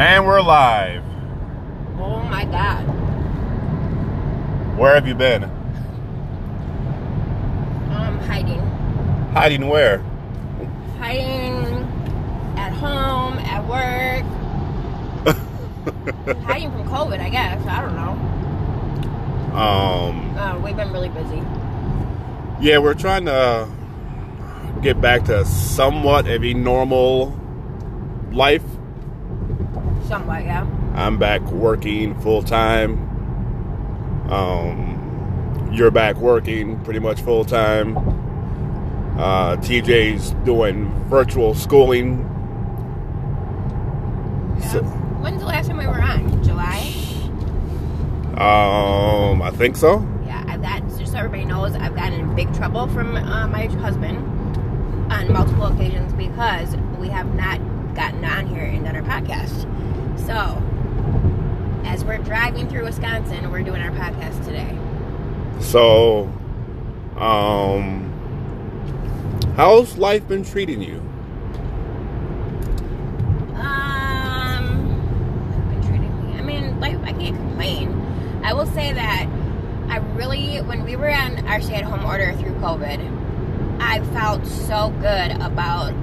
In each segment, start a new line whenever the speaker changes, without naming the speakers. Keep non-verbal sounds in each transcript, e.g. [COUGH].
And we're live.
Oh my god.
Where have you been?
I'm hiding.
Hiding where?
Hiding at home, at work. [LAUGHS] hiding from COVID, I guess. I don't know.
Um,
Uh, we've been really busy.
yeah, we're trying to get back to somewhat of a normal life. I'm back working full time. Um, you're back working pretty much full time. Uh, TJ's doing virtual schooling.
yeah.
So-
When's the last time we were on? July?
Um, I think so.
Yeah, I've got, just so everybody knows, I've gotten in big trouble from uh, my husband on multiple occasions because we have not gotten on here and done our podcast. So, as we're driving through Wisconsin, we're doing our podcast today.
So, um, how's life been treating you?
Um, been treating me. I mean, like I can't complain. I will say that I really, when we were on our stay-at-home order through COVID, I felt so good about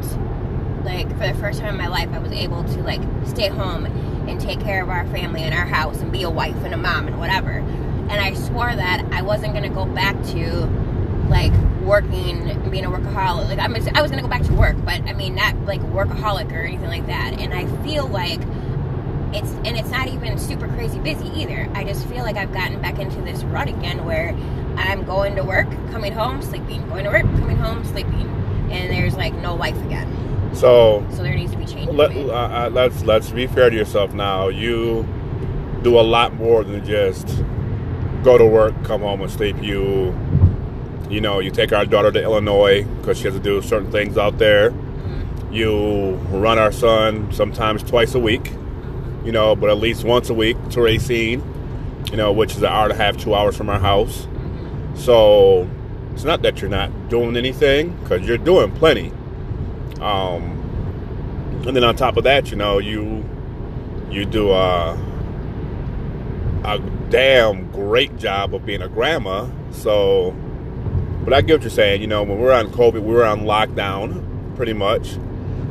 like for the first time in my life, I was able to like stay home and take care of our family and our house and be a wife and a mom and whatever. And I swore that I wasn't gonna go back to like working and being a workaholic. Like I'm, I was gonna go back to work, but I mean not like workaholic or anything like that. And I feel like it's and it's not even super crazy busy either. I just feel like I've gotten back into this rut again where I'm going to work, coming home, sleeping, going to work, coming home, sleeping, and there's like no life again.
So,
So there needs to be change.
let, uh, let's let's be fair to yourself now. You do a lot more than just go to work, come home, and sleep. You, you know, you take our daughter to Illinois because she has to do certain things out there. You run our son sometimes twice a week, you know, but at least once a week to Racine, you know, which is an hour and a half, two hours from our house. So it's not that you're not doing anything because you're doing plenty. Um, and then on top of that, you know, you you do a a damn great job of being a grandma. So, but I get what you're saying. You know, when we were on COVID, we were on lockdown, pretty much.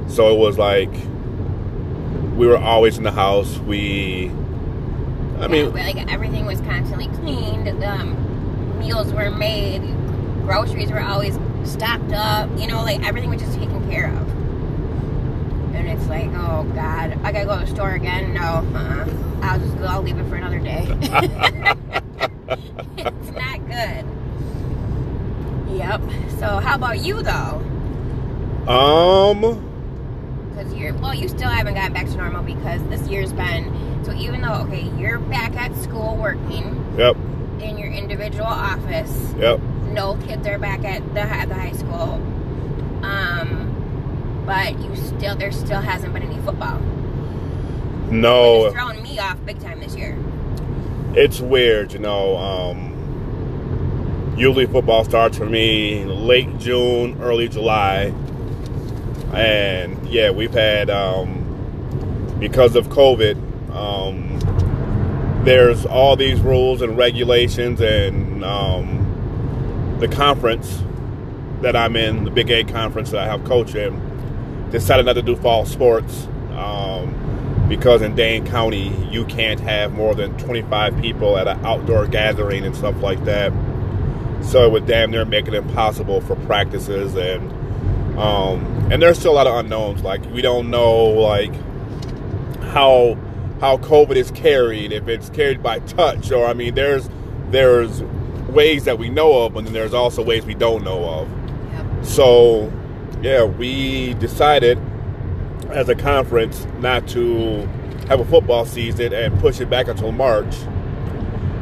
So it was like we were always in the house. We, I mean,
yeah, like everything was constantly cleaned. Um, meals were made. Groceries were always stocked up. You know, like everything was just taken care of. And it's like, oh God, I gotta go to the store again. No, uh-uh. I'll just go. I'll leave it for another day. [LAUGHS] it's not good. Yep. So how about you though?
um,
Because you're well, you still haven't gotten back to normal because this year's been so. Even though okay, you're back at school working
yep,
in your individual office.
yep.
No kids are back at the at the high school. Um, but you still there still hasn't been any football.
No,
It's throwing me off big time this year.
it's weird, you know. Um, usually football starts for me late June, early July, and yeah, we've had um, because of COVID. Um, there's all these rules and regulations, and um, the conference that I'm in, the Big Eight conference that I have coach in, decided not to do fall sports. Um, because in Dane County you can't have more than 25 people at an outdoor gathering and stuff like that. So it would damn near make it impossible for practices and um, and there's still a lot of unknowns. Like we don't know like how how COVID is carried, if it's carried by touch, or I mean there's there's ways that we know of, but then there's also ways we don't know of.
Yep.
So, yeah, we decided as a conference not to have a football season and push it back until March.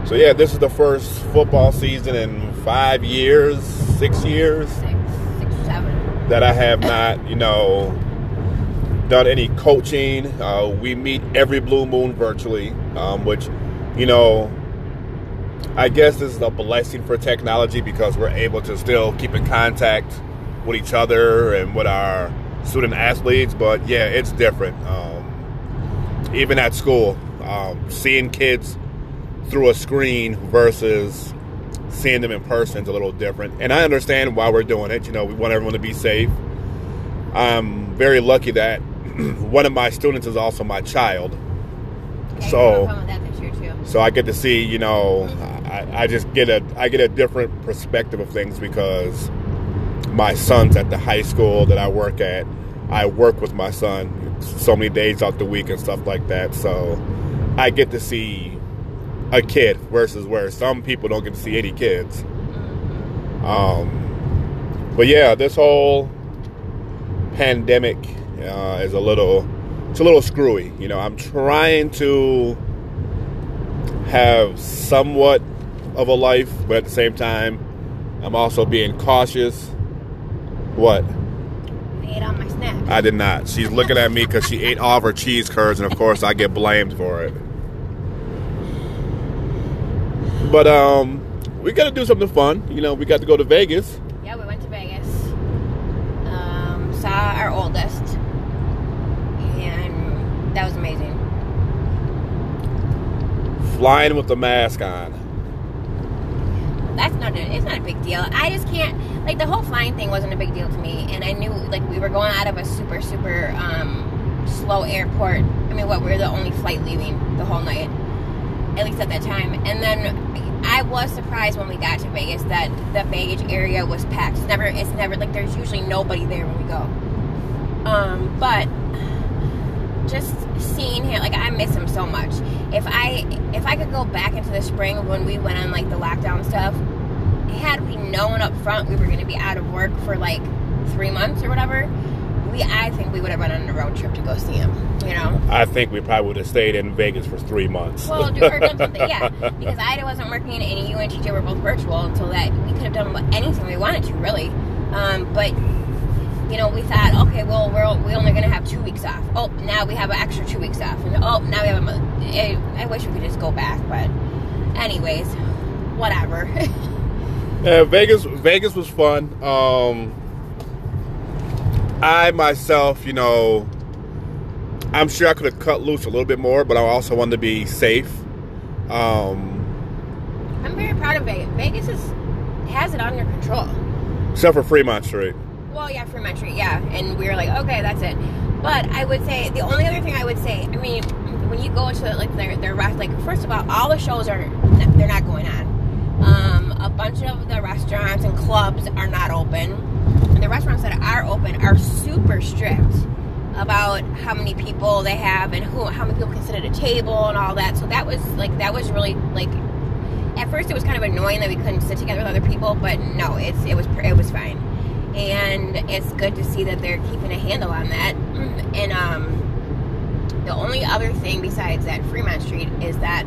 So, yeah, this is the first football season in five years, six years
Six, six, seven.
that I have not, you know, done any coaching. Uh, we meet every blue moon virtually, um, which, you know, I guess this is a blessing for technology because we're able to still keep in contact with each other and with our student athletes. But yeah, it's different. Um, even at school, um, seeing kids through a screen versus seeing them in person is a little different. And I understand why we're doing it. You know, we want everyone to be safe. I'm very lucky that [CLEARS THROAT] one of my students is also my child.
Yeah,
So-
you
So I get to see, you know, I, I just get a I get a different perspective of things because my son's at the high school that I work at. I work with my son so many days out the week and stuff like that. So I get to see a kid versus where some people don't get to see any kids. Um, but yeah, this whole pandemic uh, is a little it's a little screwy. You know, I'm trying to have somewhat of a life, but at the same time, I'm also being cautious. What?
I ate all my snacks.
I did not. She's looking at me because she ate all of her cheese curds, and of course, I get blamed for it. But um, we got to do something fun. You know, we got to go to Vegas.
Yeah, we went to Vegas. Um, saw our oldest, and that was amazing.
Flying with the mask on.
That's not a, it's not a big deal. I just can't like the whole flying thing wasn't a big deal to me, and I knew like we were going out of a super super um, slow airport. I mean, what we were the only flight leaving the whole night, at least at that time. And then I was surprised when we got to Vegas that the baggage area was packed. It's never it's never like there's usually nobody there when we go. Um, but just seeing him like I miss him so much. If I if I could go back into the spring when we went on like the lockdown stuff, had we known up front we were going to be out of work for like three months or whatever, we I think we would have run on a road trip to go see him. You know.
I think we probably would have stayed in Vegas for three months.
Well, do or done [LAUGHS] something, yeah. Because Ida wasn't working and you and TJ were both virtual, and so that we could have done anything we wanted to, really. Um, but you know, we thought, okay, well, we're we're only going to have two weeks off. Oh, now we have an extra two weeks off, and oh, now we have a month. I, I wish we could just go back, but anyways, whatever. [LAUGHS]
Yeah, Vegas. Vegas was fun. Um, I myself, you know, I'm sure I could have cut loose a little bit more, but I also wanted to be safe. Um,
I'm very proud of Vegas. Vegas is has it under control.
except for Fremont Street.
Well, yeah, Fremont Street, yeah. And we were like, okay, that's it. But I would say the only other thing I would say, I mean, when you go into like their their rest, like first of all, all the shows are they're not going on. Um, a bunch of the restaurants and clubs are not open. And the restaurants that are open are super strict about how many people they have and who how many people can sit at a table and all that. So that was like that was really like at first it was kind of annoying that we couldn't sit together with other people, but no, it's it was it was fine, and it's good to see that they're keeping a handle on that. And um, the only other thing besides that Fremont Street is that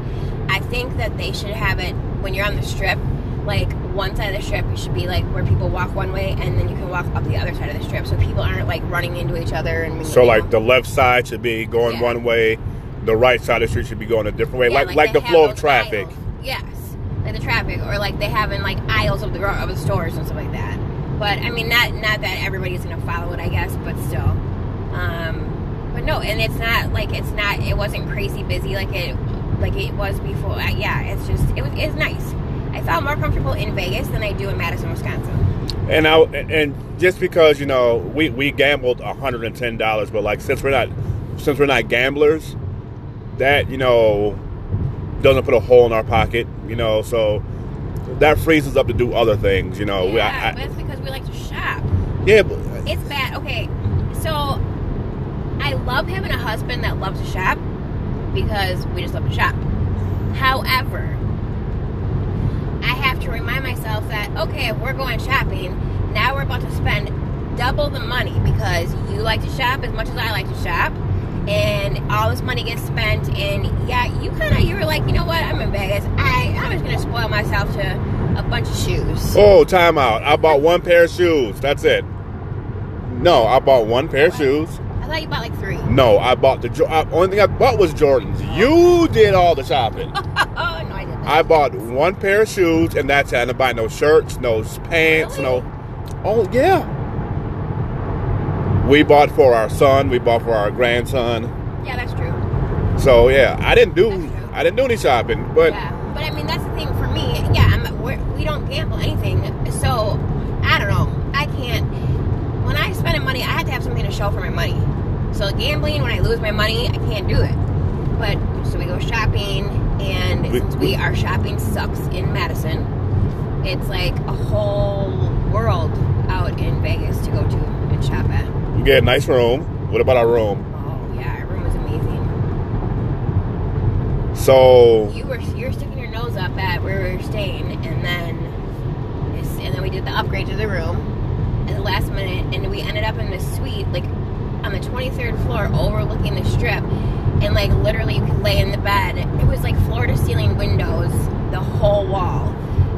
I think that they should have it when you're on the strip. Like one side of the strip should be like where people walk one way, and then you can walk up the other side of the strip, so people aren't like running into each other. And
So, like,
know.
the left side should be going
Yeah.
one way, the right side of the street should be going a different way,
Yeah,
like like
they
the flow of traffic.
aisles. Yes, like the traffic, or like they have in like aisles of the of the stores and stuff like that. But I mean, not not that everybody's gonna follow it, I guess, but still. Um, but no, and it's not like it's not. It wasn't crazy busy like it like it was before. Uh, yeah, it's just it was it's nice. I felt more comfortable in Vegas than I do in Madison, Wisconsin.
And I and just because you know we we gambled hundred and ten dollars, but like since we're not since we're not gamblers, that you know doesn't put a hole in our pocket, you know. So that frees us up to do other things, you know. We-
yeah,
I- I-
but it's because we like to shop.
yeah, but uh,
It's bad. Okay, so I love having a husband that loves to shop because we just love to shop. However, I have to remind myself that okay, if we're going shopping, now we're about to spend double the money because you like to shop as much as I like to shop. And all this money gets spent, and yeah, you kind of you were like, you know what? I'm in Vegas. I I'm just gonna spoil myself to a bunch of shoes.
oh, time out. I bought one pair of shoes. That's it. No, I bought one pair of shoes.
I thought you bought like three.
No, I bought the uh, only thing I bought was Jordans. You did all the shopping. [LAUGHS]
oh no, I didn't.
I bought one pair of shoes, and that's it. I didn't buy no shirts, no pants,
Really?
no. Oh yeah. We bought for our son. We bought for our grandson.
Yeah, that's true.
So yeah, I didn't do I didn't do any shopping, but
yeah, but I mean that's the thing for me. Yeah, I'm, we're, we don't gamble anything, so I don't know. I can't. When I spend money, I have to have something to show for my money. So gambling, when I lose my money, I can't do it. But so we go shopping, and
We-
since we our shopping sucks in Madison, it's like a whole world out in Vegas to go to and shop at.
we get a nice room. What about our room?
Oh yeah, our room was amazing.
So
You were you were sticking your nose up at where we were staying, and then it's- and then we did the upgrade to the room at the last minute, and we ended up in this suite like on the 23rd floor, overlooking the strip, and like literally you could lay in the bed. It was like floor to ceiling windows, the whole wall,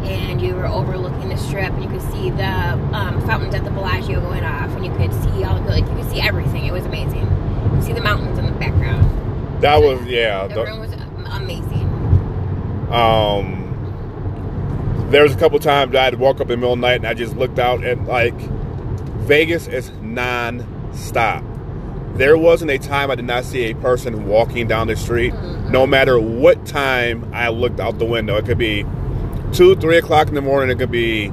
and you were overlooking the strip. And you could see the um, fountains at the Bellagio going off, and you could see all like you could see everything. It was amazing. You could see the mountains in the background.
that was yeah.
The
the-
room was amazing.
Um, there was a couple times I'd walk up in the middle of the night and I just looked out and like Vegas is non-stop. There wasn't a time I did not see a person walking down the street, no matter what time I looked out the window. It could be two, three o'clock in the morning. It could be,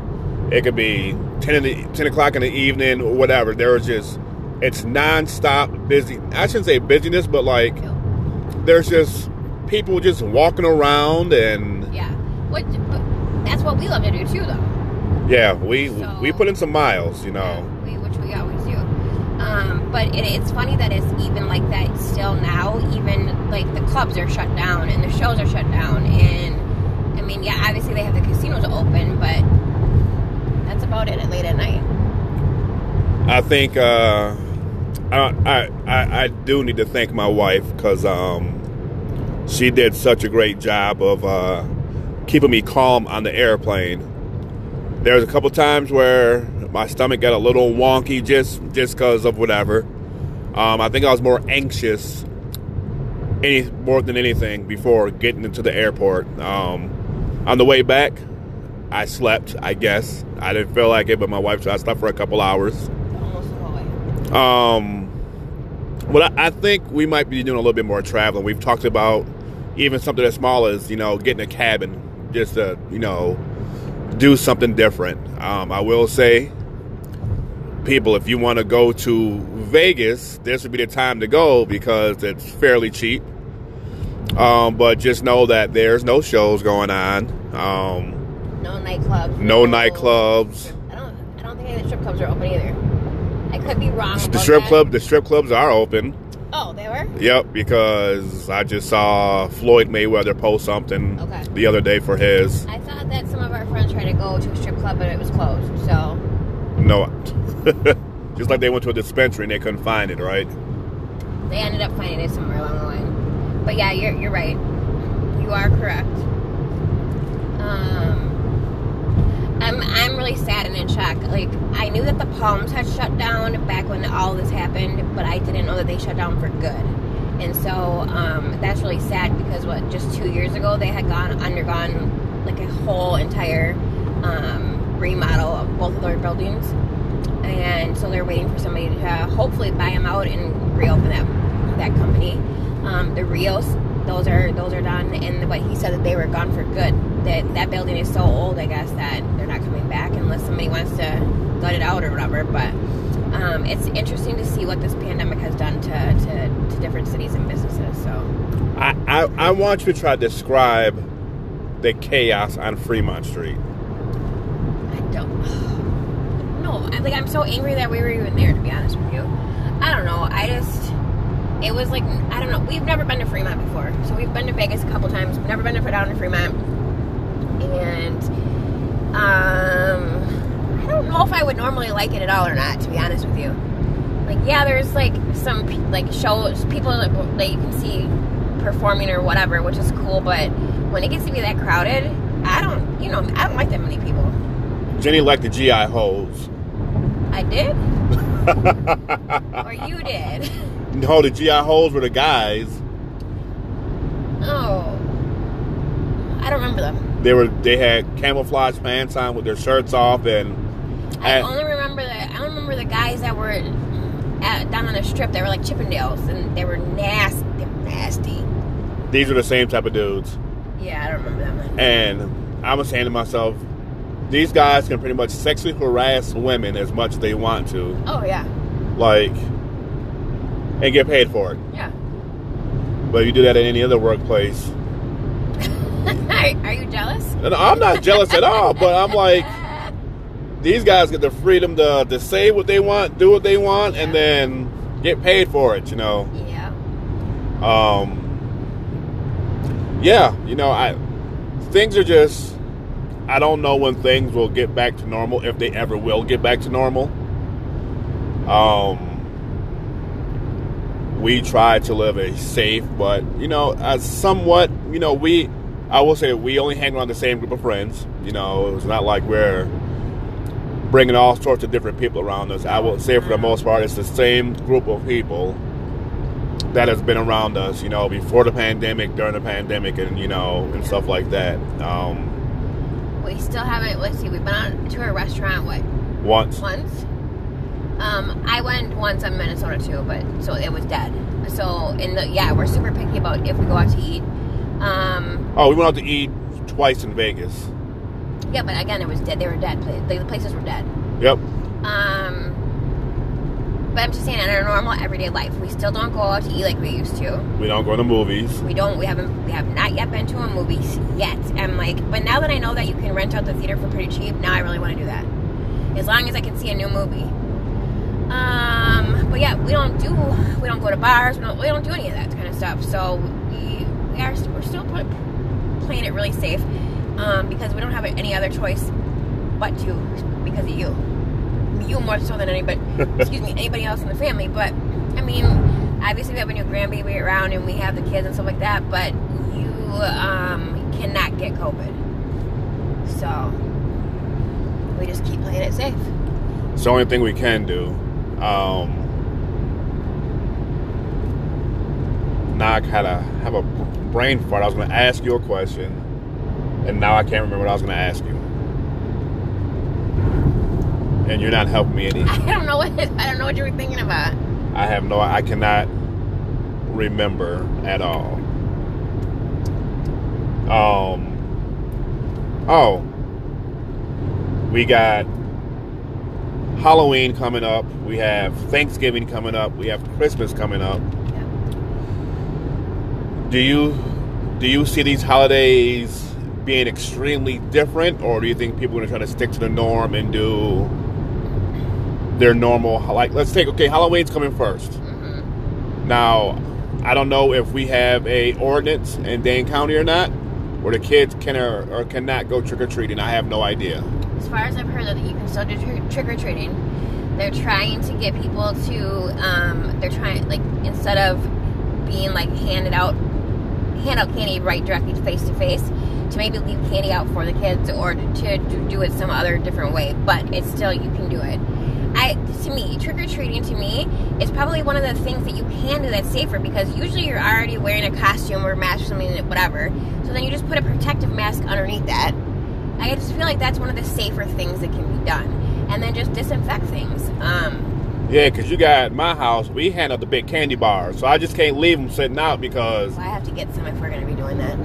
it could be ten in the, ten o'clock in the evening, or whatever. There was just, it's non-stop busy. I shouldn't say busyness, but like there's just people just walking around and
Yeah. What? That's what we love to do too, though.
yeah, we
So-
we put in some miles, you know.
We, which we always do. Um, but it, it's funny that it's even like that still now. Even like the clubs are shut down and the shows are shut down. And mean, yeah, obviously they have the casinos open, but that's about it at late at night.
I think uh, I, I I I do need to thank my wife because um, she did such a great job of uh, keeping me calm on the airplane. There was a couple times where my stomach got a little wonky just just because of whatever. Um, I think I was more anxious, any more than anything, before getting into the airport. Um, on the way back, I slept. I guess I didn't feel like it, but my wife. I slept for a couple hours.
Almost the whole way.
Um, well, I, I think we might be doing a little bit more traveling. We've talked about even something as small as you know getting a cabin, just to you know do something different. Um, I will say, people, if you want to go to Vegas, this would be the time to go because it's fairly cheap. Um, but just know that there's no shows going on. Um,
No nightclubs.
no nightclubs.
I don't. I don't think any of the strip clubs are open either. I could be wrong.
The strip
that.
club, the strip clubs are open.
Oh, they were.
Yep, because I just saw Floyd Mayweather post something
Okay.
the other day for his.
I thought that some of our friends tried to go to a strip club, but it was closed. So
No. [LAUGHS] just like they went to a dispensary and they couldn't find it, right?
they ended up finding it somewhere along the line. But yeah, you're you're right. You are correct. Um, I'm I'm really sad and in shock. Like I knew that the Palms had shut down back when all this happened, but I didn't know that they shut down for good. And so um, that's really sad because what just two years ago they had gone undergone like a whole entire um, remodel of both of their buildings, and so they're waiting for somebody to hopefully buy them out and reopen that that company. Um, the Rios, those are those are done, and what he said that they were gone for good. That that building is so old, I guess that they're not coming back unless somebody wants to gut it out or whatever. But um, it's interesting to see what this pandemic has done to, to, to different cities and businesses. So
I, I, I want you to try to describe the chaos on Fremont Street.
I don't. [SIGHS] No, I, like I'm so angry that we were even there. To be honest with you, I don't know. I just it was like I don't know. We've never been to Fremont before, so we've been to Vegas a couple times. We've never been to down to Fremont, and um, I don't know if I would normally like it at all or not. To be honest with you, like yeah, there's like some like shows people that, that you can see performing or whatever, which is cool. But when it gets to be that crowded, I don't. You know, I don't like that many people.
Jenny liked the GI hoes.
I did? [LAUGHS] or you did? [LAUGHS]
No, the GI holes were the guys.
Oh. I don't remember them.
They were they had camouflage pants on with their shirts off and
I only remember the I don't remember the guys that were at, down on the strip. They were like Chippendales, and they were nasty. They were nasty.
These are the same type of dudes.
Yeah, I don't remember them.
And I was saying to myself, these guys can pretty much sexually harass women as much as they want to.
Oh yeah.
Like, and get paid for it.
Yeah.
But you do that in any other workplace. [LAUGHS]
are, you jealous?
And I'm not jealous at all, but I'm like, these guys get the freedom to, to say what they want, do what they want, and then get paid for it, you know.
Yeah.
Um, yeah, you know, I things are just I don't know when things will get back to normal if they ever will get back to normal. Um, we try to live a safe, but you know, as somewhat, you know, we I will say we only hang around the same group of friends. You know, it's not like we're bringing all sorts of different people around us. I will say for the most part, it's the same group of people that has been around us, you know, before the pandemic, during the pandemic, and you know, and stuff like that. Um,
we still haven't. Let's see. We've been on to a restaurant. What?
Once.
Once. Um, I went once in Minnesota too, but so it was dead. So in the yeah, we're super picky about if we go out to eat. Um,
oh, we went out to eat twice in Vegas.
Yeah, but again, it was dead. They were dead. The places were dead.
Yep.
Um, but I'm just saying, in our normal everyday life, we still don't go out to eat like we used to.
We don't go to movies.
We don't. We haven't. We have not yet been to a movie yet. I'm like, but now that I know that you can rent out the theater for pretty cheap, now I really want to do that. As long as I can see a new movie. Um, but yeah, we don't do. We don't go to bars. We don't. We don't do any of that kind of stuff. So we, we are. We're still playing it really safe um, because we don't have any other choice but to because of you you more so than anybody, [LAUGHS] excuse me, anybody else in the family. But I mean, obviously we have a new grandbaby around and we have the kids and stuff like that. But you um, cannot get COVID, so we just keep playing it safe.
It's the only thing we can do. Um, now I kind of have a brain fart. I was going to ask you a question, and now I can't remember what I was going to ask you and you're not helping me any. [LAUGHS]
I don't know what I don't know what you were thinking about.
I have no. I cannot remember at all. Um. Oh. We got Halloween coming up. We have Thanksgiving coming up. We have Christmas coming up. Yeah. Do you do you see these holidays being extremely different, or do you think people are going to try to stick to the norm and do their normal like let's take okay halloween's coming 1st mm-hmm. now i don't know if we have a ordinance in dane county or not where the kids can or, or cannot go trick-or-treating i have no idea
as far as i've heard though that you can still do trick-or-treating they're trying to get people to um, they're trying like instead of being like handed out hand out candy right directly face to face to maybe leave candy out for the kids or to, to do it some other different way but it's still you can do it I to me, trick or treating to me is probably one of the things that you can do that's safer because usually you're already wearing a costume or mask or something, whatever. So then you just put a protective mask underneath that. I just feel like that's one of the safer things that can be done, and then just disinfect things. Um,
yeah, because you got my house, we handle the big candy bars, so I just can't leave them sitting out because
well, I have to get some if we're going to be doing that.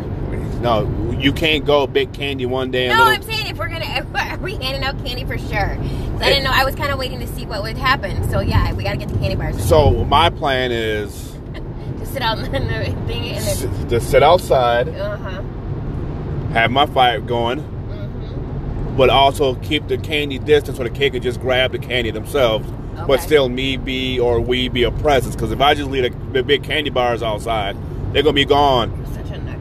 No, you can't go big candy one day.
No, little... I'm saying if we're gonna, [LAUGHS] are we handing out candy for sure? I didn't know. I was kind of waiting to see what would happen. So yeah, we got to get the candy bars.
So my plan is [LAUGHS]
to sit out in the thing. In
the... To sit outside. Uh huh. Have my fire going. But also keep the candy distance so the kid can just grab the candy themselves. Okay. But still, me be or we be a presence. Because if I just leave the, the big candy bars outside, they're gonna be gone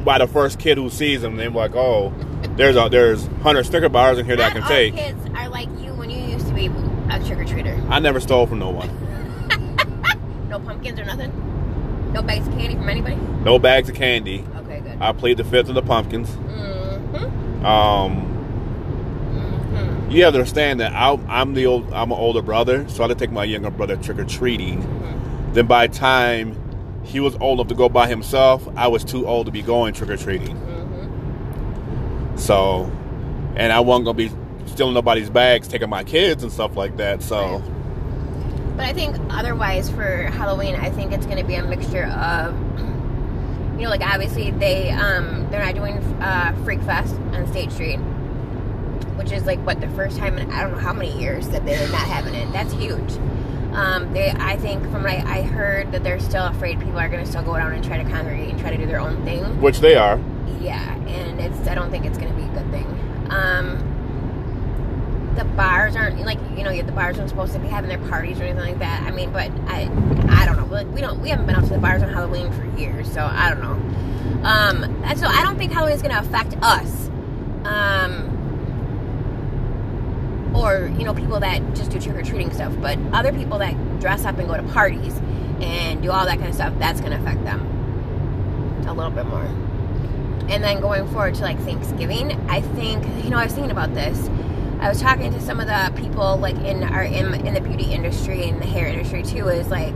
by the first kid who sees them, they're like, "Oh, there's a there's hundred Snicker bars in here that I can take."
Kids are like you when you used to be a trick or treater.
I never stole from no one. [LAUGHS]
no pumpkins or nothing. No bags of candy from anybody.
No bags of candy.
Okay, good. I
played the fifth of the pumpkins. Mm-hmm. Um. You have to understand that I, am the old. I'm an older brother, so I had to take my younger brother trick or treating. Mm-hmm. Then by time he was old enough to go by himself. I was too old to be going trick or treating. Mm-hmm. So, and I wasn't gonna be stealing nobody's bags, taking my kids and stuff like that. So.
But I think otherwise for Halloween, I think it's going to be a mixture of, you know, like obviously they um, they're not doing uh, Freak Fest on State Street, which is like what the first time in I don't know how many years that they're not having it. That's huge. Um, they, I think, from what I, I heard, that they're still afraid people are going to still go down and try to congregate and try to do their own thing.
Which they are.
Yeah, and it's. I don't think it's going to be a good thing. Um, the bars aren't like you know the bars aren't supposed to be having their parties or anything like that. I mean, but I I don't know. Like, we don't we haven't been out to the bars on Halloween for years, so I don't know. Um, and so I don't think Halloween is going to affect us. Um, or you know people that just do trick or treating stuff, but other people that dress up and go to parties and do all that kind of stuff, that's going to affect them a little bit more. And then going forward to like Thanksgiving, I think you know I was thinking about this. I was talking to some of the people like in our in, in the beauty industry and the hair industry too. Is like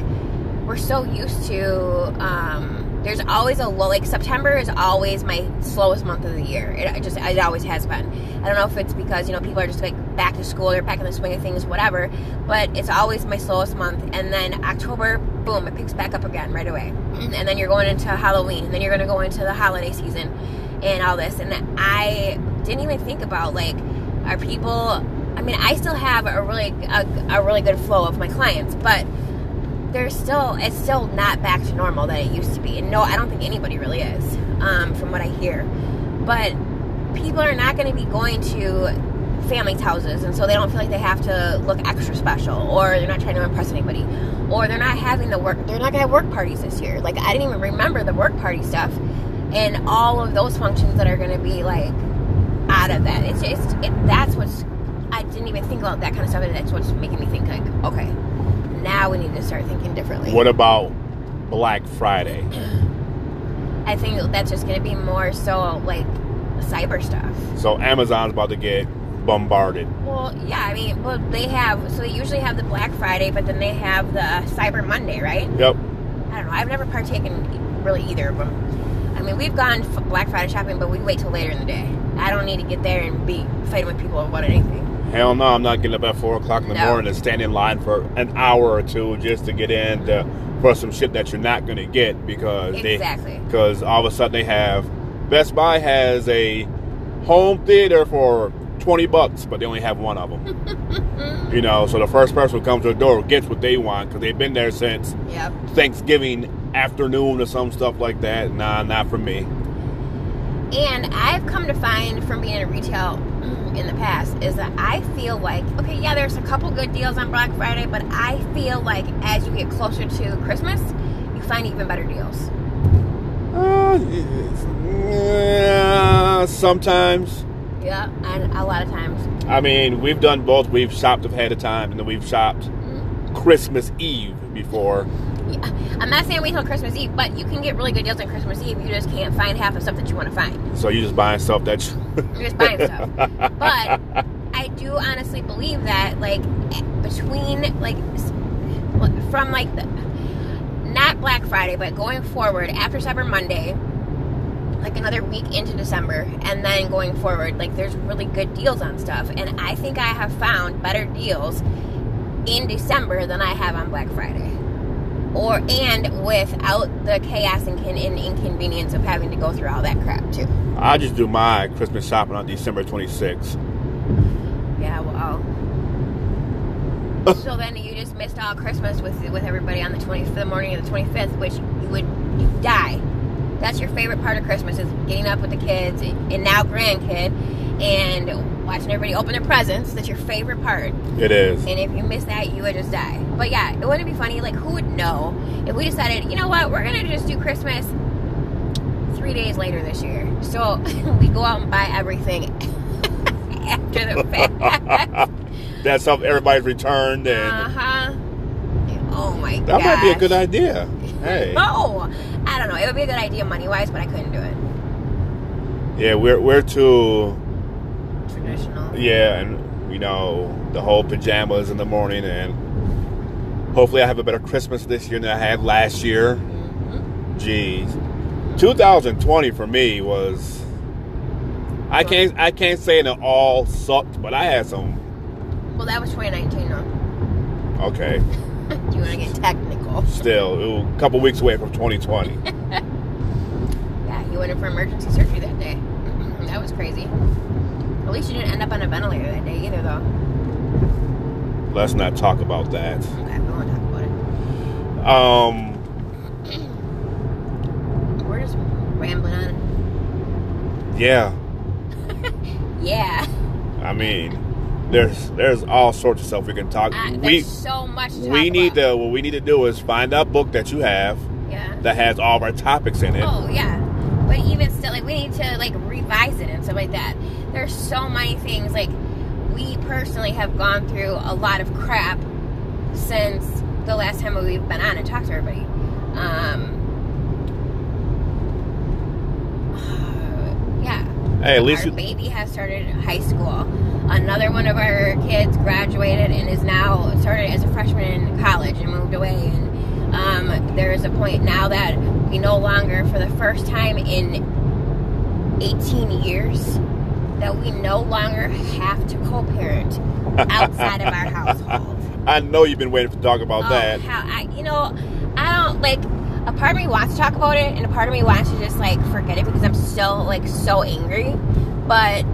we're so used to. Um, there's always a low. Like September is always my slowest month of the year. It, just it always has been. I don't know if it's because you know people are just like back to school, they're back in the swing of things, whatever. But it's always my slowest month. And then October, boom, it picks back up again right away. Mm-hmm. And then you're going into Halloween. And then you're going to go into the holiday season and all this. And I didn't even think about like are people. I mean, I still have a really a, a really good flow of my clients, but there's still it's still not back to normal that it used to be. And no, I don't think anybody really is, um, from what I hear. But people are not going to be going to families' houses, and so they don't feel like they have to look extra special, or they're not trying to impress anybody, or they're not having the work. They're not to have work parties this year. Like I didn't even remember the work party stuff, and all of those functions that are going to be like out of that. It's just it, that's what's. I didn't even think about that kind of stuff, and that's what's making me think like, okay, now we need to start thinking differently.
What about Black Friday? [CLEARS THROAT]
I think that's just going to be more so like cyber stuff.
So Amazon's about to get bombarded.
Well, yeah, I mean, well, they have, so they usually have the Black Friday, but then they have the Cyber Monday, right?
Yep.
I don't know. I've never partaken really either of them. I mean, we've gone Black Friday shopping, but we wait till later in the day. I don't need to get there and be fighting with people about anything.
Hell no, I'm not getting up at four o'clock in the
No.
morning and stand in line for an hour or two just to get in to, for some shit that you're not going to get because
Exactly.
they because all of a sudden they have Best Buy has a home theater for twenty bucks, but they only have one of them. [LAUGHS] you know, so the first person who comes to the door gets what they want because they've been there since
Yep.
Thanksgiving afternoon or some stuff like that. Nah, not for me.
And I've come to find from being in retail in the past is that I feel like okay, yeah, there's a couple good deals on Black Friday, but I feel like as you get closer to Christmas, you find even better deals.
Uh, yeah, sometimes.
Yeah, and a lot of times.
I mean, we've done both. We've shopped ahead of time, and then we've shopped Christmas Eve before.
Yeah, I'm not saying wait till Christmas Eve, but you can get really good deals on Christmas Eve. You just can't find half the stuff that you want to find.
So you just buying stuff that you, [LAUGHS]
You're just buying stuff. But [LAUGHS] I do honestly believe that, like, between, like, from, like, the, not Black Friday, but going forward after Cyber Monday, like another week into December, and then going forward, like, there's really good deals on stuff. And I think I have found better deals in December than I have on Black Friday. Or, and without the chaos and, and inconvenience of having to go through all that crap, too.
I just do my Christmas shopping on December 26th.
Yeah, well. so then you just missed all Christmas with with everybody on the twenty the morning of the twenty fifth, which you would you die. That's your favorite part of Christmas is getting up with the kids and now grandkid and watching everybody open their presents. That's your favorite part.
It is.
And if you miss that, you would just die. But yeah, it wouldn't be funny. Like, who would know if we decided, you know what, we're gonna just do Christmas three days later this year. So [LAUGHS] we go out and buy everything [LAUGHS] after the fact. [LAUGHS]
That stuff everybody's returned, and
Uh huh. Oh my god.
that might be a good idea. Hey,
No, I don't know. It would be a good idea money wise, but I couldn't do it.
yeah, we're we're too. Yeah, and you know the whole pajamas in the morning, and hopefully I have a better Christmas this year than I had last year.
Mhm.
Jeez, 2020 for me was. I can't I can't say it all sucked, but I had some.
Well, that was 2019, though.
Okay,
Do [LAUGHS] you want to get technical?
still a couple weeks away from 2020. [LAUGHS]
yeah, He went in for emergency surgery that day. that was crazy. At least you didn't end up on a ventilator that day either, though.
Let's not talk about that.
Okay, we won't talk about it.
Um, [CLEARS THROAT]
We're just rambling on.
yeah. [LAUGHS]
Yeah.
I mean, there's there's all sorts of stuff we can talk.
Uh,
we
so much to
we need
about.
to what we need to do is find a book that you have
Yeah.
that has all of our topics in it.
Oh yeah, but even still, like we need to like revise it and stuff like that. There's so many things. Like we personally have gone through a lot of crap since the last time we've been on and talked to everybody. Um, [SIGHS] yeah.
Hey, at least
our baby has started high school. Another one of our kids graduated and is now started as a freshman in college and moved away. And um, there is a point now that we no longer, for the first time in 18 years, that we no longer have to co-parent outside of our household. [LAUGHS]
I know you've been waiting to talk about
Oh,
that.
How I, you know, I don't like. A part of me wants to talk about it, and a part of me wants to just like forget it because I'm still like so angry. But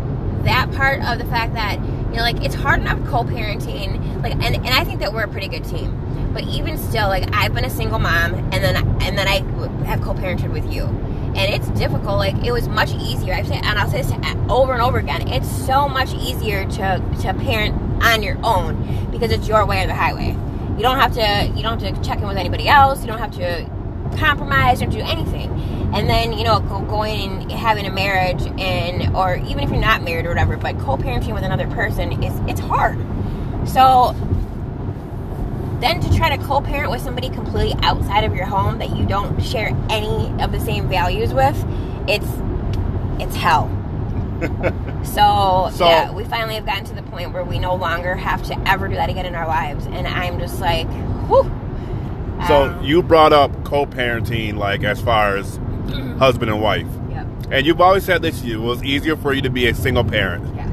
that part of the fact that you know, like it's hard enough co-parenting, like, and and I think that we're a pretty good team. But even still, like I've been a single mom, and then and then I have co-parented with you, and it's difficult. Like it was much easier. I say, and I'll say this over and over again. It's so much easier to to parent on your own because it's your way or the highway. You don't have to you don't have to check in with anybody else. You don't have to compromise or do anything. And then you know go, going and having a marriage and or even if you're not married or whatever, but co-parenting with another person is it's hard. So then to try to co-parent with somebody completely outside of your home that you don't share any of the same values with, it's it's hell. [LAUGHS] so,
So-
yeah, we finally have gotten to the point where we no longer have to ever do that again in our lives, and I'm just like, whew.
So
Um,
you brought up co-parenting, like as far as husband and wife,
Yep.
and you've always said this. You it was easier for you to be a single parent.
Yes.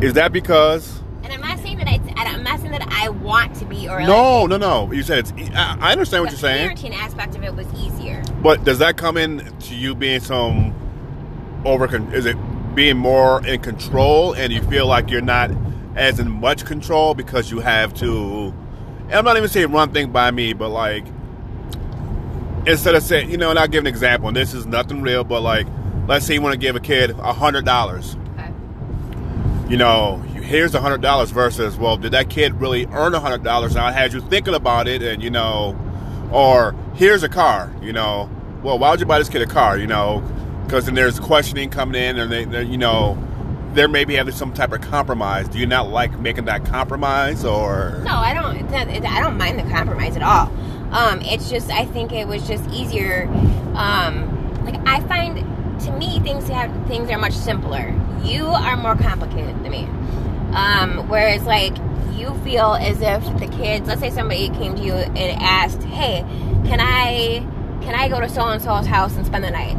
Is that because?
And I'm not saying that it's, and I'm not saying that I want to be or
No,
like,
no, no. You said it's. e- I I understand what you're saying,
parenting aspect of it was easier.
but does that come in to you being some over? Is it being more in control, and you feel like you're not as in much control because you have to? I'm not even saying run thing by me, but like instead of saying, you know, and I'll give an example. And this is nothing real, but like, let's say you want to give a kid a hundred dollars.
Okay.
you know, here's a hundred dollars versus, well, did that kid really earn a hundred dollars? Now it had you thinking about it, and you know, or here's a car, you know, well, why would you buy this kid a car, you know, because then there's questioning coming in, and they, you know, there may be having some type of compromise. Do you not like making that compromise, or
No, I don't. It, I don't mind the compromise at all. Um, it's just I think it was just easier. Um, like I find to me things have things are much simpler. You are more complicated than me. Um, whereas like you feel as if the kids, let's say somebody came to you and asked, "Hey, can I can I go to so and so's house and spend the night?"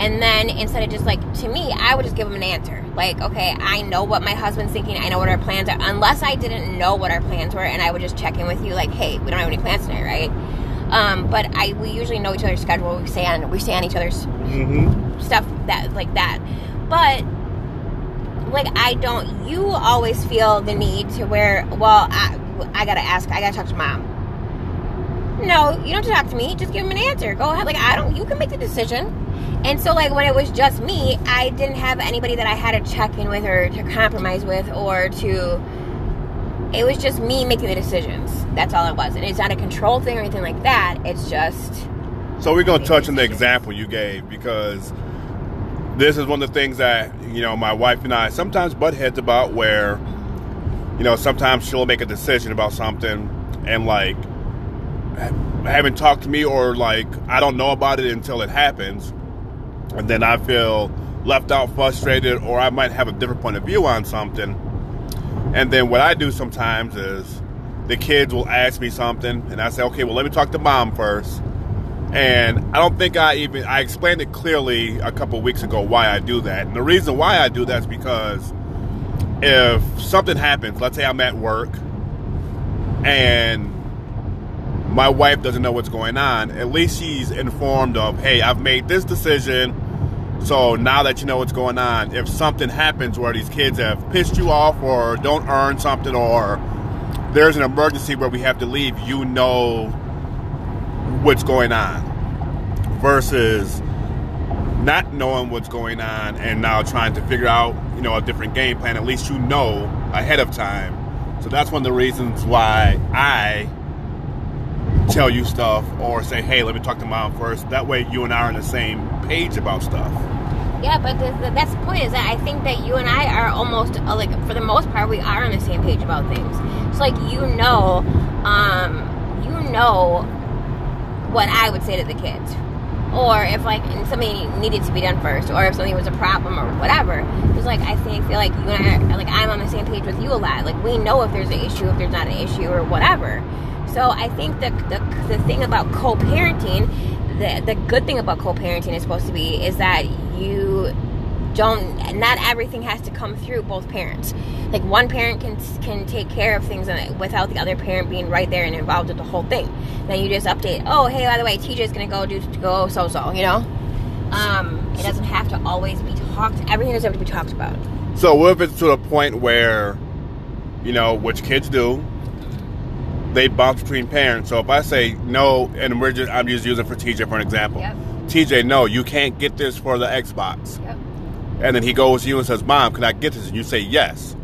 And then instead of just like to me, I would just give them an answer. Like, okay, I know what my husband's thinking. I know what our plans are. Unless I didn't know what our plans were, and I would just check in with you, like, hey, we don't have any plans tonight, right? Um, but I we usually know each other's schedule. We stay on we stay on each other's
mm-hmm.
stuff that like that. But like I don't. You always feel the need to where. Well, I I gotta ask. I gotta talk to mom. No, you don't to talk to me. Just give him an answer. Go ahead. Like I don't. You can make the decision. And so like when it was just me, I didn't have anybody that I had to check in with or to compromise with or to. It was just me making the decisions. That's all it was, and it's not a control thing or anything like that. It's just
So we're gonna touch on the example you gave because this is one of the things that you know my wife and I sometimes butt heads about. Where you know sometimes she'll make a decision about something and like haven't talked to me or like I don't know about it until it happens, and then I feel left out, frustrated, or I might have a different point of view on something. And then what I do sometimes is the kids will ask me something, and I say, okay, well let me talk to mom first. And I don't think I even I explained it clearly a couple weeks ago why I do that. And the reason why I do that is because if something happens, let's say I'm at work and my wife doesn't know what's going on, at least she's informed of, hey, I've made this decision. So now that you know what's going on, if something happens where these kids have pissed you off or don't earn something or there's an emergency where we have to leave, you know what's going on. Versus not knowing what's going on and now trying to figure out, you know, a different game plan. At least you know ahead of time. So that's one of the reasons why I tell you stuff or say, hey, let me talk to mom first. That way you and I are on the same page about stuff.
Yeah, but the, the, that's the point is that I think that you and I are almost uh, like for the most part we are on the same page about things. So like you know, um, you know what I would say to the kids, or if like something needed to be done first, or if something was a problem or whatever. Because like I think feel like you and I like I'm on the same page with you a lot. Like we know if there's an issue, if there's not an issue, or whatever. So I think the the, the thing about co-parenting, the the good thing about co-parenting is supposed to be is that you don't not everything has to come through both parents like one parent can can take care of things without the other parent being right there and involved with the whole thing then you just update oh hey by the way tj is gonna go do go so so you know um it doesn't have to always be talked everything doesn't have to be talked about
so what if it's to a point where you know which kids do they bounce between parents. So if I say no, and we're just I'm just using for TJ for an example.
Yep.
TJ, no, you can't get this for the Xbox.
Yep.
And then he goes to you and says, Mom, can I get this? And you say yes.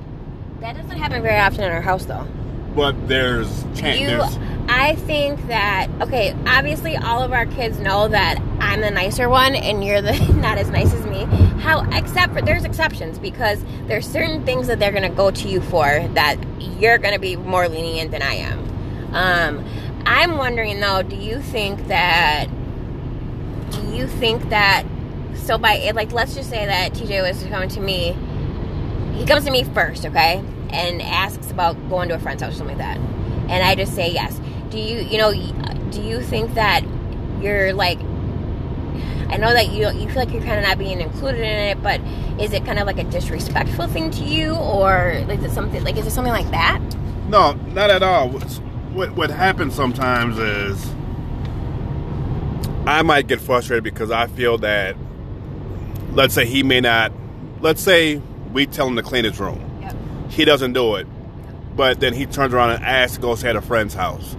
That doesn't happen very often in our house though.
But there's chance.
You,
there's,
I think that okay. Obviously, all of our kids know that I'm the nicer one, and you're the [LAUGHS] not as nice as me. How, except for there's exceptions because there's certain things that they're gonna go to you for that you're gonna be more lenient than I am. Um, I'm wondering though, do you think that do you think that so by it like let's just say that TJ was coming to me, he comes to me first, okay, and asks about going to a friend's house or something like that, and I just say yes. Do you you know do you think that you're like I know that you you feel like you're kind of not being included in it, but is it kind of like a disrespectful thing to you, or is it something like is it something like that?
No, not at all what what happens sometimes is I might get frustrated because I feel that let's say he may not let's say we tell him to clean his room.
Yep.
He doesn't do it. But then he turns around and asks to go stay at a friend's house.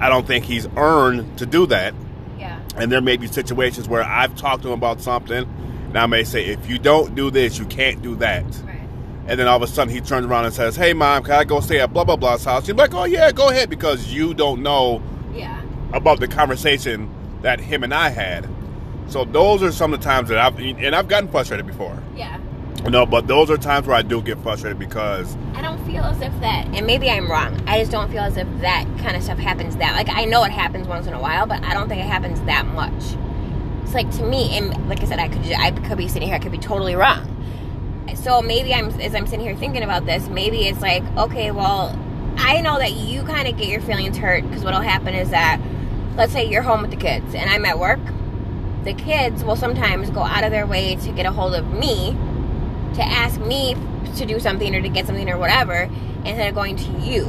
I don't think he's earned to do that.
Yeah.
And there may be situations where I've talked to him about something and I may say, if you don't do this, you can't do that.
Right.
And then all of a sudden he turns around and says, Hey mom, can I go stay at blah blah blah's house? You're like, Oh yeah, go ahead because you don't know
Yeah.
about the conversation that him and I had. So those are some of the times that I've and I've gotten frustrated before.
Yeah.
No, but those are times where I do get frustrated because
I don't feel as if that, and maybe I'm wrong. I just don't feel as if that kind of stuff happens that. Like I know it happens once in a while, but I don't think it happens that much. It's like to me, and like I said, I could I could be sitting here, I could be totally wrong. So maybe I'm as I'm sitting here thinking about this, maybe it's like, okay, well, I know that you kind of get your feelings hurt because what'll happen is that, let's say you're home with the kids and I'm at work, the kids will sometimes go out of their way to get a hold of me to ask me to do something or to get something or whatever instead of going to you.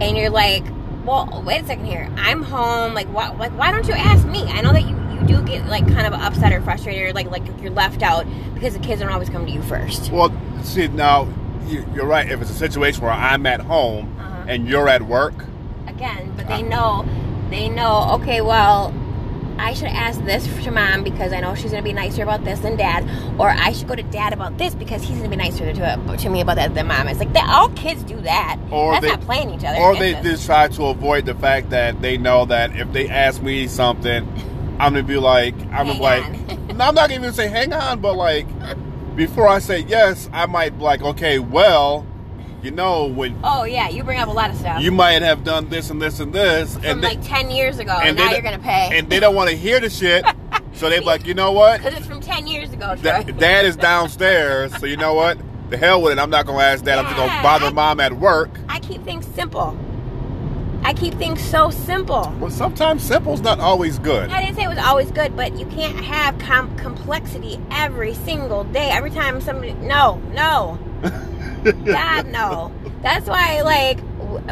And you're like, well, wait a second here. I'm home. Like, why, like, why don't you ask me? I know that you, you do get like kind of upset or frustrated or like like you're left out because the kids don't always come to you first.
Well, see now you're right. If it's a situation where I'm at home
Uh-huh.
and you're at work,
Again, but they know, they know. Okay, well, should ask this to mom because I know she's gonna be nicer about this than dad, or I should go to dad about this because he's gonna be nicer to to me about that than mom. It's like that. All kids do that.
Or
That's
they-
not playing each other.
or they
just-
just try to avoid the fact that they know that if they ask me something, I'm gonna be like, I'm
Hang
like, [LAUGHS] no, I'm not gonna even say hang on, but like before I say yes, I might be like, okay, well, you know, when
Oh yeah, you bring up a lot of stuff.
you might have done this and this and this,
from
and they,
like ten years ago, and,
and
now you're gonna pay
and they don't want to hear the shit, [LAUGHS] so they're like, you know what,
because it's from ten years ago.
Da- [LAUGHS] dad is downstairs, so you know what, the hell with it. I'm not gonna ask dad. I'm just gonna bother
I-
mom at work.
I keep things simple. I keep things so simple.
Well, sometimes simple's not always good.
I didn't say it was always good, but you can't have com- complexity every single day. Every time somebody, no, no, God, no. That's why, like,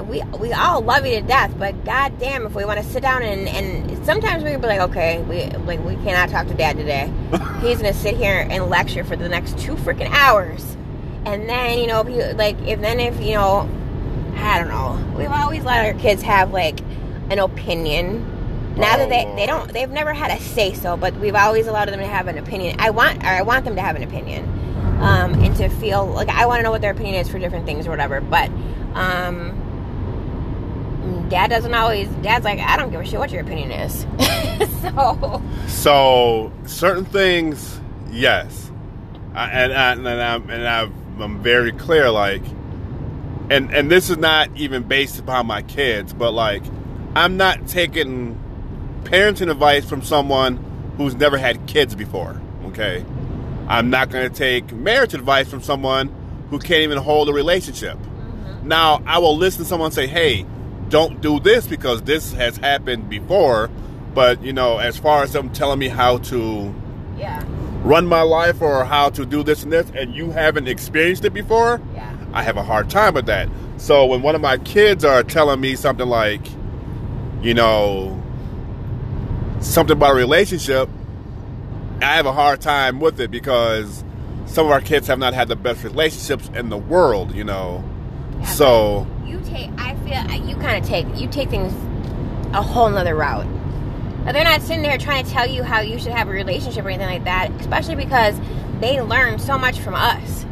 we we all love you to death, but goddamn, if we want to sit down and and sometimes we be like, okay, we like we cannot talk to dad today. [LAUGHS] He's gonna sit here and lecture for the next two freaking hours, and then you know, if you like, if then if you know, I don't know, we've always let our kids have like an opinion. Now that they, they oh. don't they've never had a say so, but we've always allowed them to have an opinion. I want or I want them to have an opinion. Um, and to feel like I want to know what their opinion is for different things or whatever. But um, dad doesn't always. Dad's like, I don't give a shit what your opinion is. [LAUGHS] so,
So certain things, yes, I, and I, and I'm and I've, I'm very clear. Like, and and this is not even based upon my kids, but like, I'm not taking parenting advice from someone who's never had kids before. Okay, I'm not going to take marriage advice from someone who can't even hold a relationship. Mm-hmm. Now, I will listen to someone say, "Hey, don't do this because this has happened before." But you know, as far as them telling me how to
yeah,
run my life or how to do this and this, and you haven't experienced it before,
yeah,
I have a hard time with that. So when one of my kids are telling me something like, you know, something about a relationship, I have a hard time with it because some of our kids have not had the best relationships in the world, you know.
Yeah,
So
you take. I feel you kind of take you take things a whole nother route. Now, they're not sitting there trying to tell you how you should have a relationship or anything like that, especially because they learn so much from us.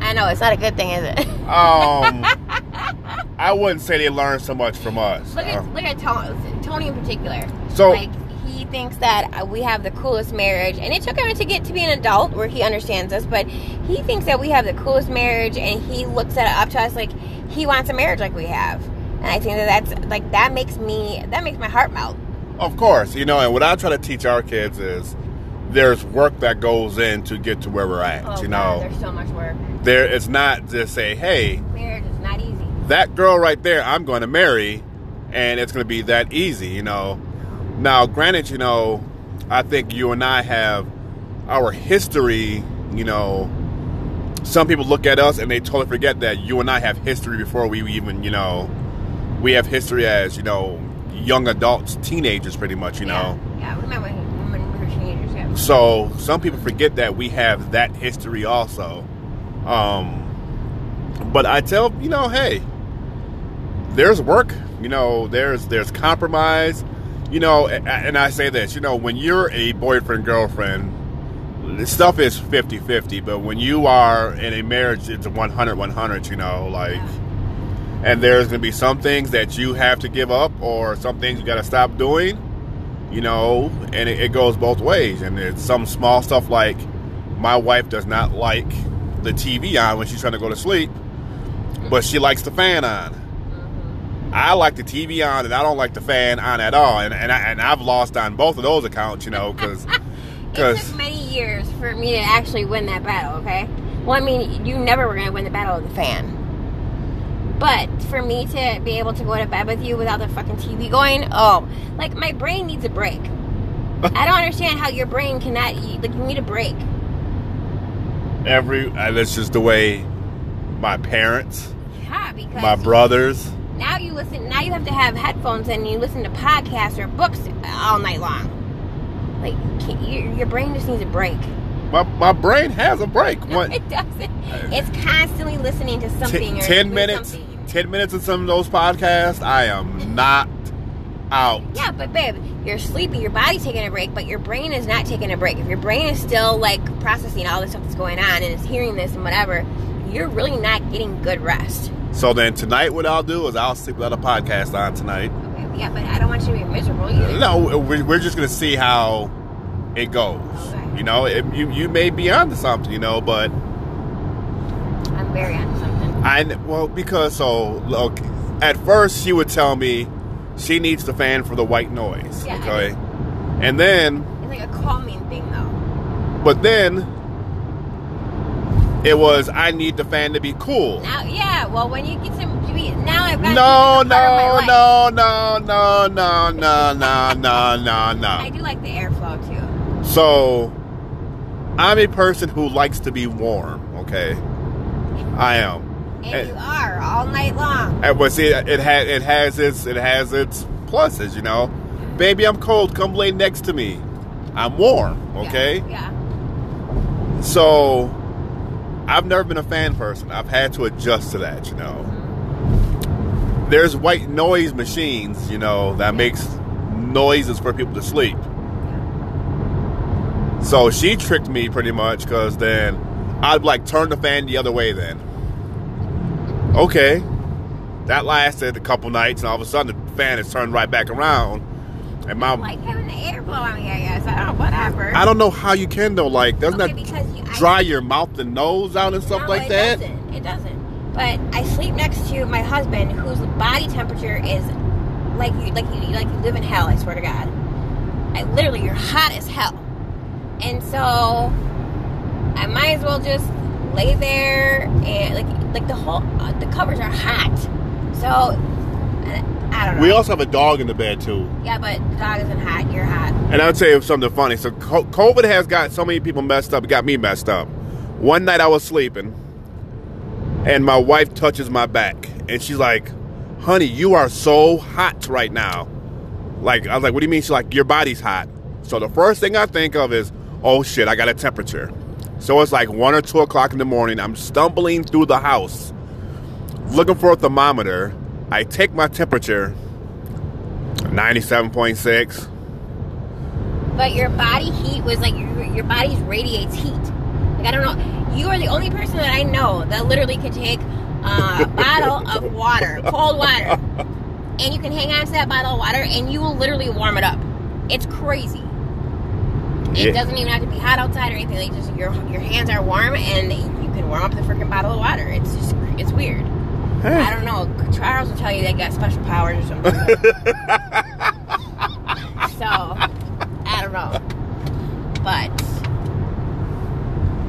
I know it's not a good thing, is it?
um [LAUGHS] I wouldn't say they learn so much from us.
Look
Uh,
at look at Tony, Tony in particular.
So-
like he thinks that we have the coolest marriage, and it took him to get to be an adult where he understands us. But he thinks that we have the coolest marriage, and he looks at it up to us like he wants a marriage like we have. And I think that that's like that makes me that makes my heart melt.
Of course, you know, and what I try to teach our kids is there's work that goes in to get to where we're at.
Oh
you
God,
know,
there's so much work.
there it's not just say, hey,
Marriage is not easy.
that girl right there, I'm going to marry, and it's going to be that easy. You know. Now, granted, you know, I think you and I have our history. You know, some people look at us and they totally forget that you and I have history before we even, you know, we have history as you know young adults, teenagers, pretty much. You know.
Yeah, yeah. I remember when we were teenagers. Yeah.
So some people forget that we have that history also. Um, but I tell you know, hey, there's work. You know, there's there's compromise. You know, and I say this. You know, when you're a boyfriend girlfriend, stuff is 50-50, But when you are in a marriage, it's 100-100, You know, like. And there's going to be some things that you have to give up, or some things you got to stop doing you know, and it, it goes both ways. And it's some small stuff like my wife does not like the TV on when she's trying to go to sleep, but she likes the fan on. I like the TV on, and I don't like the fan on at all. And and, I, and I've lost on both of those accounts, you know, because [LAUGHS]
It took many years for me to actually win that battle, okay? Well, I mean, you never were going to win the battle of the fan. But for me to be able to go to bed with you without the fucking TV going, oh, like my brain needs a break. [LAUGHS] I don't understand how your brain cannot, like, you need a break.
every uh, that's just the way my parents,
Yeah, because
my brothers.
Now you listen, now you have to have headphones and you listen to podcasts or books all night long. Like, can't- your, your brain just needs a break.
My, my brain has a break. What
it doesn't. It's constantly listening to something.
T- ten minutes,
something.
ten minutes of some of those podcasts, I am knocked out.
Yeah, but babe, you're sleepy, your body's taking a break, but your brain is not taking a break. If your brain is still like processing all the stuff that's going on and is hearing this and whatever, you're really not getting good rest.
So then tonight, what I'll do is I'll sleep without a podcast on tonight.
Okay, yeah, but I don't want you to be miserable either.
No, we're, just gonna see how it goes.
Okay.
You know, it, you you may be onto something, you know, but
I'm very onto something.
I well because so look, at first she would tell me she needs the fan for the white noise,
Yeah,
okay, and then
It's like a calming thing, though.
but then it was I need the fan to be cool.
Now, yeah, well, when you get some, be, now I've got
No,
it's a part of my
no, no, no, no, no, no, no, no, no,
I do like the airflow too.
So, I'm a person who likes to be warm, okay? I am.
And you are all night long.
And but see, it has it has its it has its pluses, you know. Baby, I'm cold. Come lay next to me. I'm warm. Okay.
Yeah. yeah.
So, I've never been a fan person. I've had to adjust to that, you know. There's white noise machines, you know, that makes noises for people to sleep. So she tricked me pretty much because then I'd like turn the fan the other way then. Okay. That lasted a couple nights and all of a sudden the fan is turned right back around.
And my like having the air blowing me, I guess. I don't know, whatever.
I don't know how you can though. Like, doesn't okay, that you, dry I, your mouth and nose out and stuff
no,
like
it
that?
Doesn't. It doesn't. But I sleep next to my husband, whose body temperature is like you, like you, like you live in hell. I swear to God. I literally, you're hot as hell. And so I might as well just lay there and like like the whole uh, the covers are hot. So I don't know.
We also have a dog in the bed too.
Yeah, but the dog isn't hot. You're hot.
And I would say something funny. So COVID has got so many people messed up. It got me messed up. One night I was sleeping, and my wife touches my back, and she's like, "Honey, you are so hot right now." Like I was like, "What do you mean?" She's like, "Your body's hot." So the first thing I think of is, oh shit, I got a temperature. So it's like one or two o'clock in the morning. I'm stumbling through the house looking for a thermometer. I take my temperature, 97.6.
But your body heat was like your, your body radiates heat. Like I don't know. You are the only person that I know that literally can take uh, a bottle of water, cold water, and you can hang on to that bottle of water and you will literally warm it up. It's crazy. It yeah. doesn't even have to be hot outside or anything. Like just your your hands are warm and you can warm up the freaking bottle of water. It's just it's weird. Hey. I don't know. Charles will tell you they got special powers or something. [LAUGHS] so I don't know, but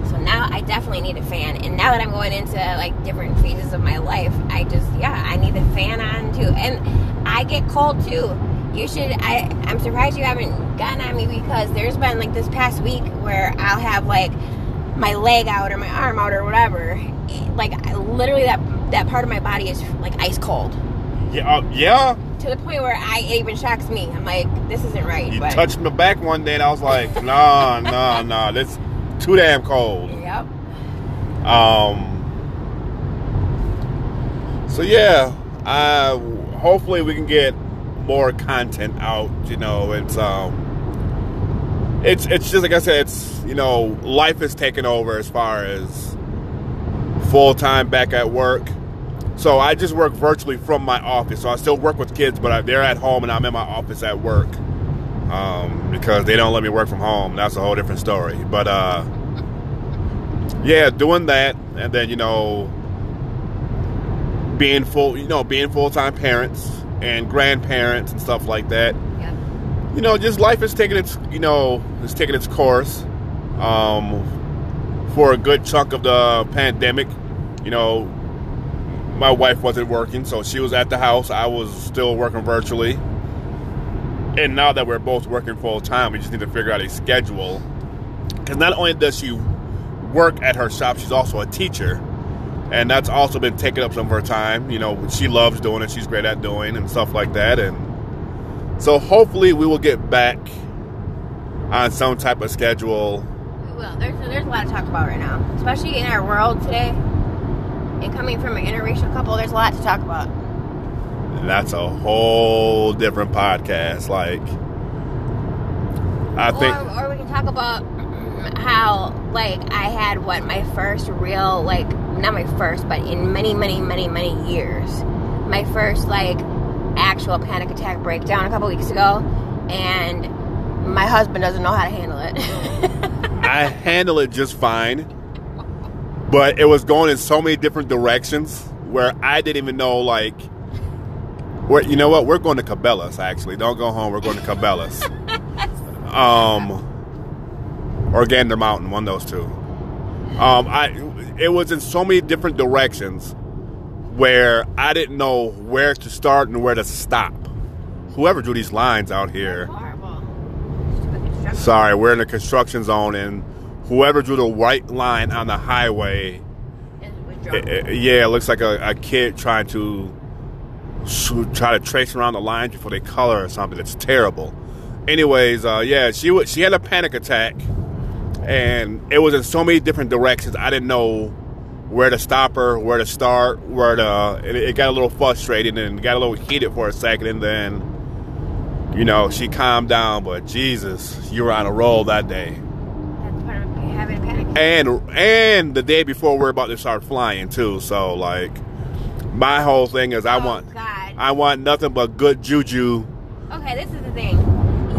so now I definitely need a fan. And now that I'm going into like different phases of my life, I just yeah I need a fan on too. And I get cold too you should I I'm surprised you haven't gotten on me because there's been like this past week where I'll have like my leg out or my arm out or whatever like literally that that part of my body is like ice cold
yeah uh, yeah
to the point where I it even shocks me I'm like this isn't right
you
but.
touched my back one day and I was like [LAUGHS] nah, nah, nah. that's too damn cold
yep
um so yeah uh hopefully we can get more content out. You know, it's um, it's it's just like I said, it's you know, life is taking over as far as full time back at work. So I just work virtually from my office. So I still work with kids, but I, they're at home and I'm in my office at work um, because they don't let me work from home. That's a whole different story. But uh, yeah, doing that, and then you know, being full, you know, being full time parents and grandparents and stuff like that.
Yeah.
You know, just life is taking its you know is taking its course. Um, for a good chunk of the pandemic, you know, my wife wasn't working, so she was at the house. I was still working virtually. And now that we're both working full time, we just need to figure out a schedule. Because not only does she work at her shop, she's also a teacher and that's also been taking up some of her time. You know, she loves doing it; she's great at doing and stuff like that. And so, hopefully, we will get back on some type of schedule.
We will. There's there's a lot to talk about right now, especially in our world today. And coming from an interracial couple, there's a lot to talk about.
That's a whole different podcast. Like, I
or,
think,
or we can talk about how like I had what my first real like not my first, but in many, many, many, many years, my first like actual panic attack breakdown a couple weeks ago, and my husband doesn't know how to handle it. [LAUGHS]
I handle it just fine, but it was going in so many different directions where I didn't even know like. Where, you know what? We're going to Cabela's. Actually, don't go home. We're going to Cabela's. [LAUGHS] um, or Gander Mountain, one of those two. Um, I it was in so many different directions where I didn't know where to start and where to stop. Whoever drew these lines out here. Sorry, we're in a construction zone, and whoever drew the white line on the highway. It- it- yeah, it looks like a, a kid trying to try to trace around the lines before they color or something. It's terrible. Anyways, uh, yeah, she wa she had a panic attack, and it was in so many different directions. I didn't know where to stop her, where to start, where to. It, it got a little frustrating and got a little heated for a second, and then, you know, she calmed down. But Jesus, you were on a roll that day
That's part of having a panic.
And and the day before we're about to start flying too. So like, my whole thing is I
Oh,
want
God.
I want nothing but good juju.
Okay, this is the thing.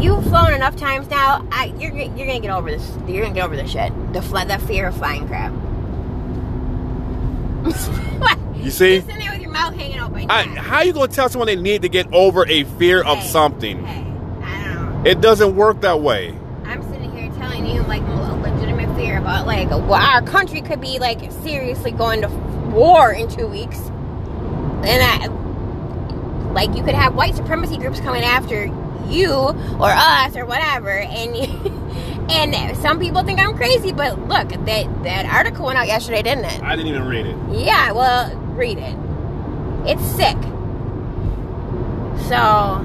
You've flown enough times now. I, you're you're gonna get over this. You're gonna get over this shit. The fly, the fear of flying crap. [LAUGHS]
You see,
You're sitting there with your mouth hanging open.
I, how you gonna tell someone they need to get over a fear of something?
Hey, I don't know.
It doesn't work that way.
I'm sitting here telling you like a legitimate fear about like well, our country could be like seriously going to war in two weeks, and I like you could have white supremacy groups coming after you or us or whatever, and [LAUGHS] and some people think I'm crazy, but look that that article went out yesterday, didn't it?
I didn't even read it.
Yeah, well, read it. It's sick. So,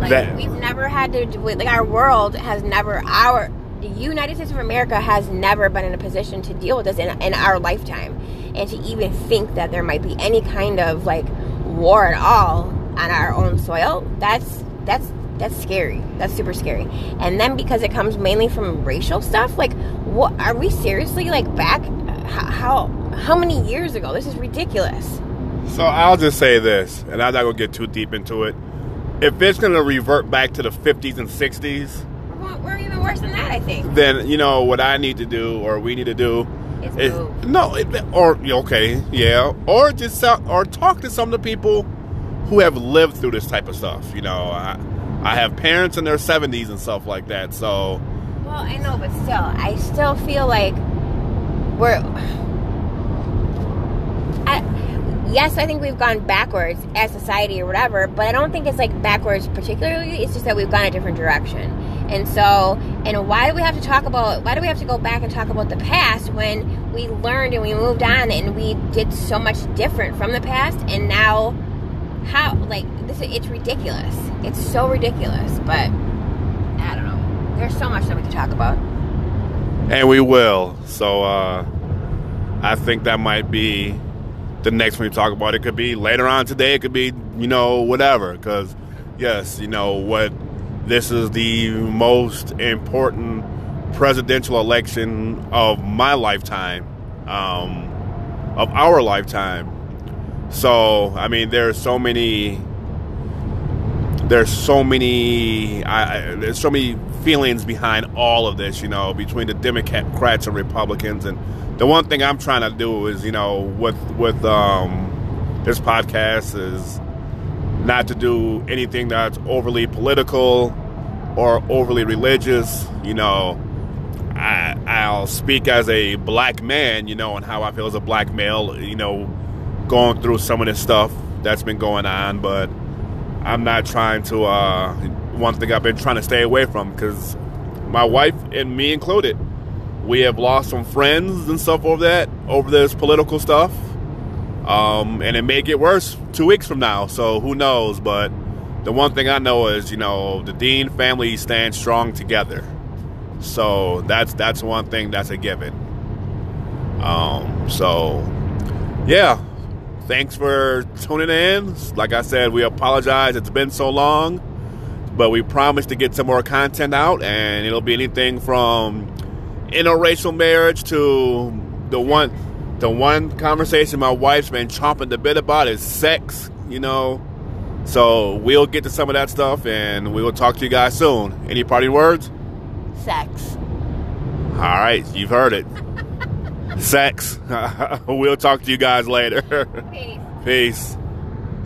like,
That-
we've never had to like our world has never our the United States of America has never been in a position to deal with this in, in our lifetime, and to even think that there might be any kind of like war at all on our own soil. That's that's that's scary. That's super scary. And then because it comes mainly from racial stuff, like what are we seriously like back how how, many years ago? This is ridiculous.
So I'll just say this, and I'm not gonna get too deep into it. If it's gonna revert back to the 50s and 60s,
We're, going- we're even worse than that, I think.
then you know what I need to do, or we need to do, is
move.
no, it, or okay, yeah, or just sell, or talk to some of the people who have lived through this type of stuff. You know, I, I have parents in their 70s and stuff like that, so
Well, I know, but still, I still feel like we're. I, yes, I think we've gone backwards as society or whatever, but I don't think it's like backwards particularly. It's just that we've gone a different direction. And so, and why do we have to talk about, why do we have to go back and talk about the past when we learned and we moved on and we did so much different from the past and now how, like, this, it's ridiculous. It's so ridiculous, but I don't know. There's so much that we could talk about.
and we will. So uh, I think that might be the next one we talk about. It could be later on today. It could be you know whatever. Because yes, you know what, this is the most important presidential election of my lifetime, um, of our lifetime. So I mean, there's so many. There's so many. I, there's so many feelings behind all of this. You know, between the Democrats and Republicans, and the one thing I'm trying to do is, you know, with with um, this podcast is not to do anything that's overly political or overly religious. You know, I, I'll speak as a black man, you know, and how I feel as a black male, you know, going through some of this stuff that's been going on, but I'm not trying to, uh, one thing I've been trying to stay away from because my wife and me included, we have lost some friends and stuff over that, over this political stuff. Um, and it may get worse two weeks from now, so who knows? But the one thing I know is, you know, the Dean family stands strong together. So that's that's one thing that's a given. Um, so yeah, thanks for tuning in. Like I said, we apologize. It's been so long, but we promise to get some more content out, and it'll be anything from interracial marriage to the one the one conversation my wife's been chomping the bit about is sex. You know. So we'll get to some of that stuff, and we will talk to you guys soon. Any parting words?
Sex.
All right, you've heard it. [LAUGHS] Sex. [LAUGHS] we'll talk to you guys later.
Peace.
Peace.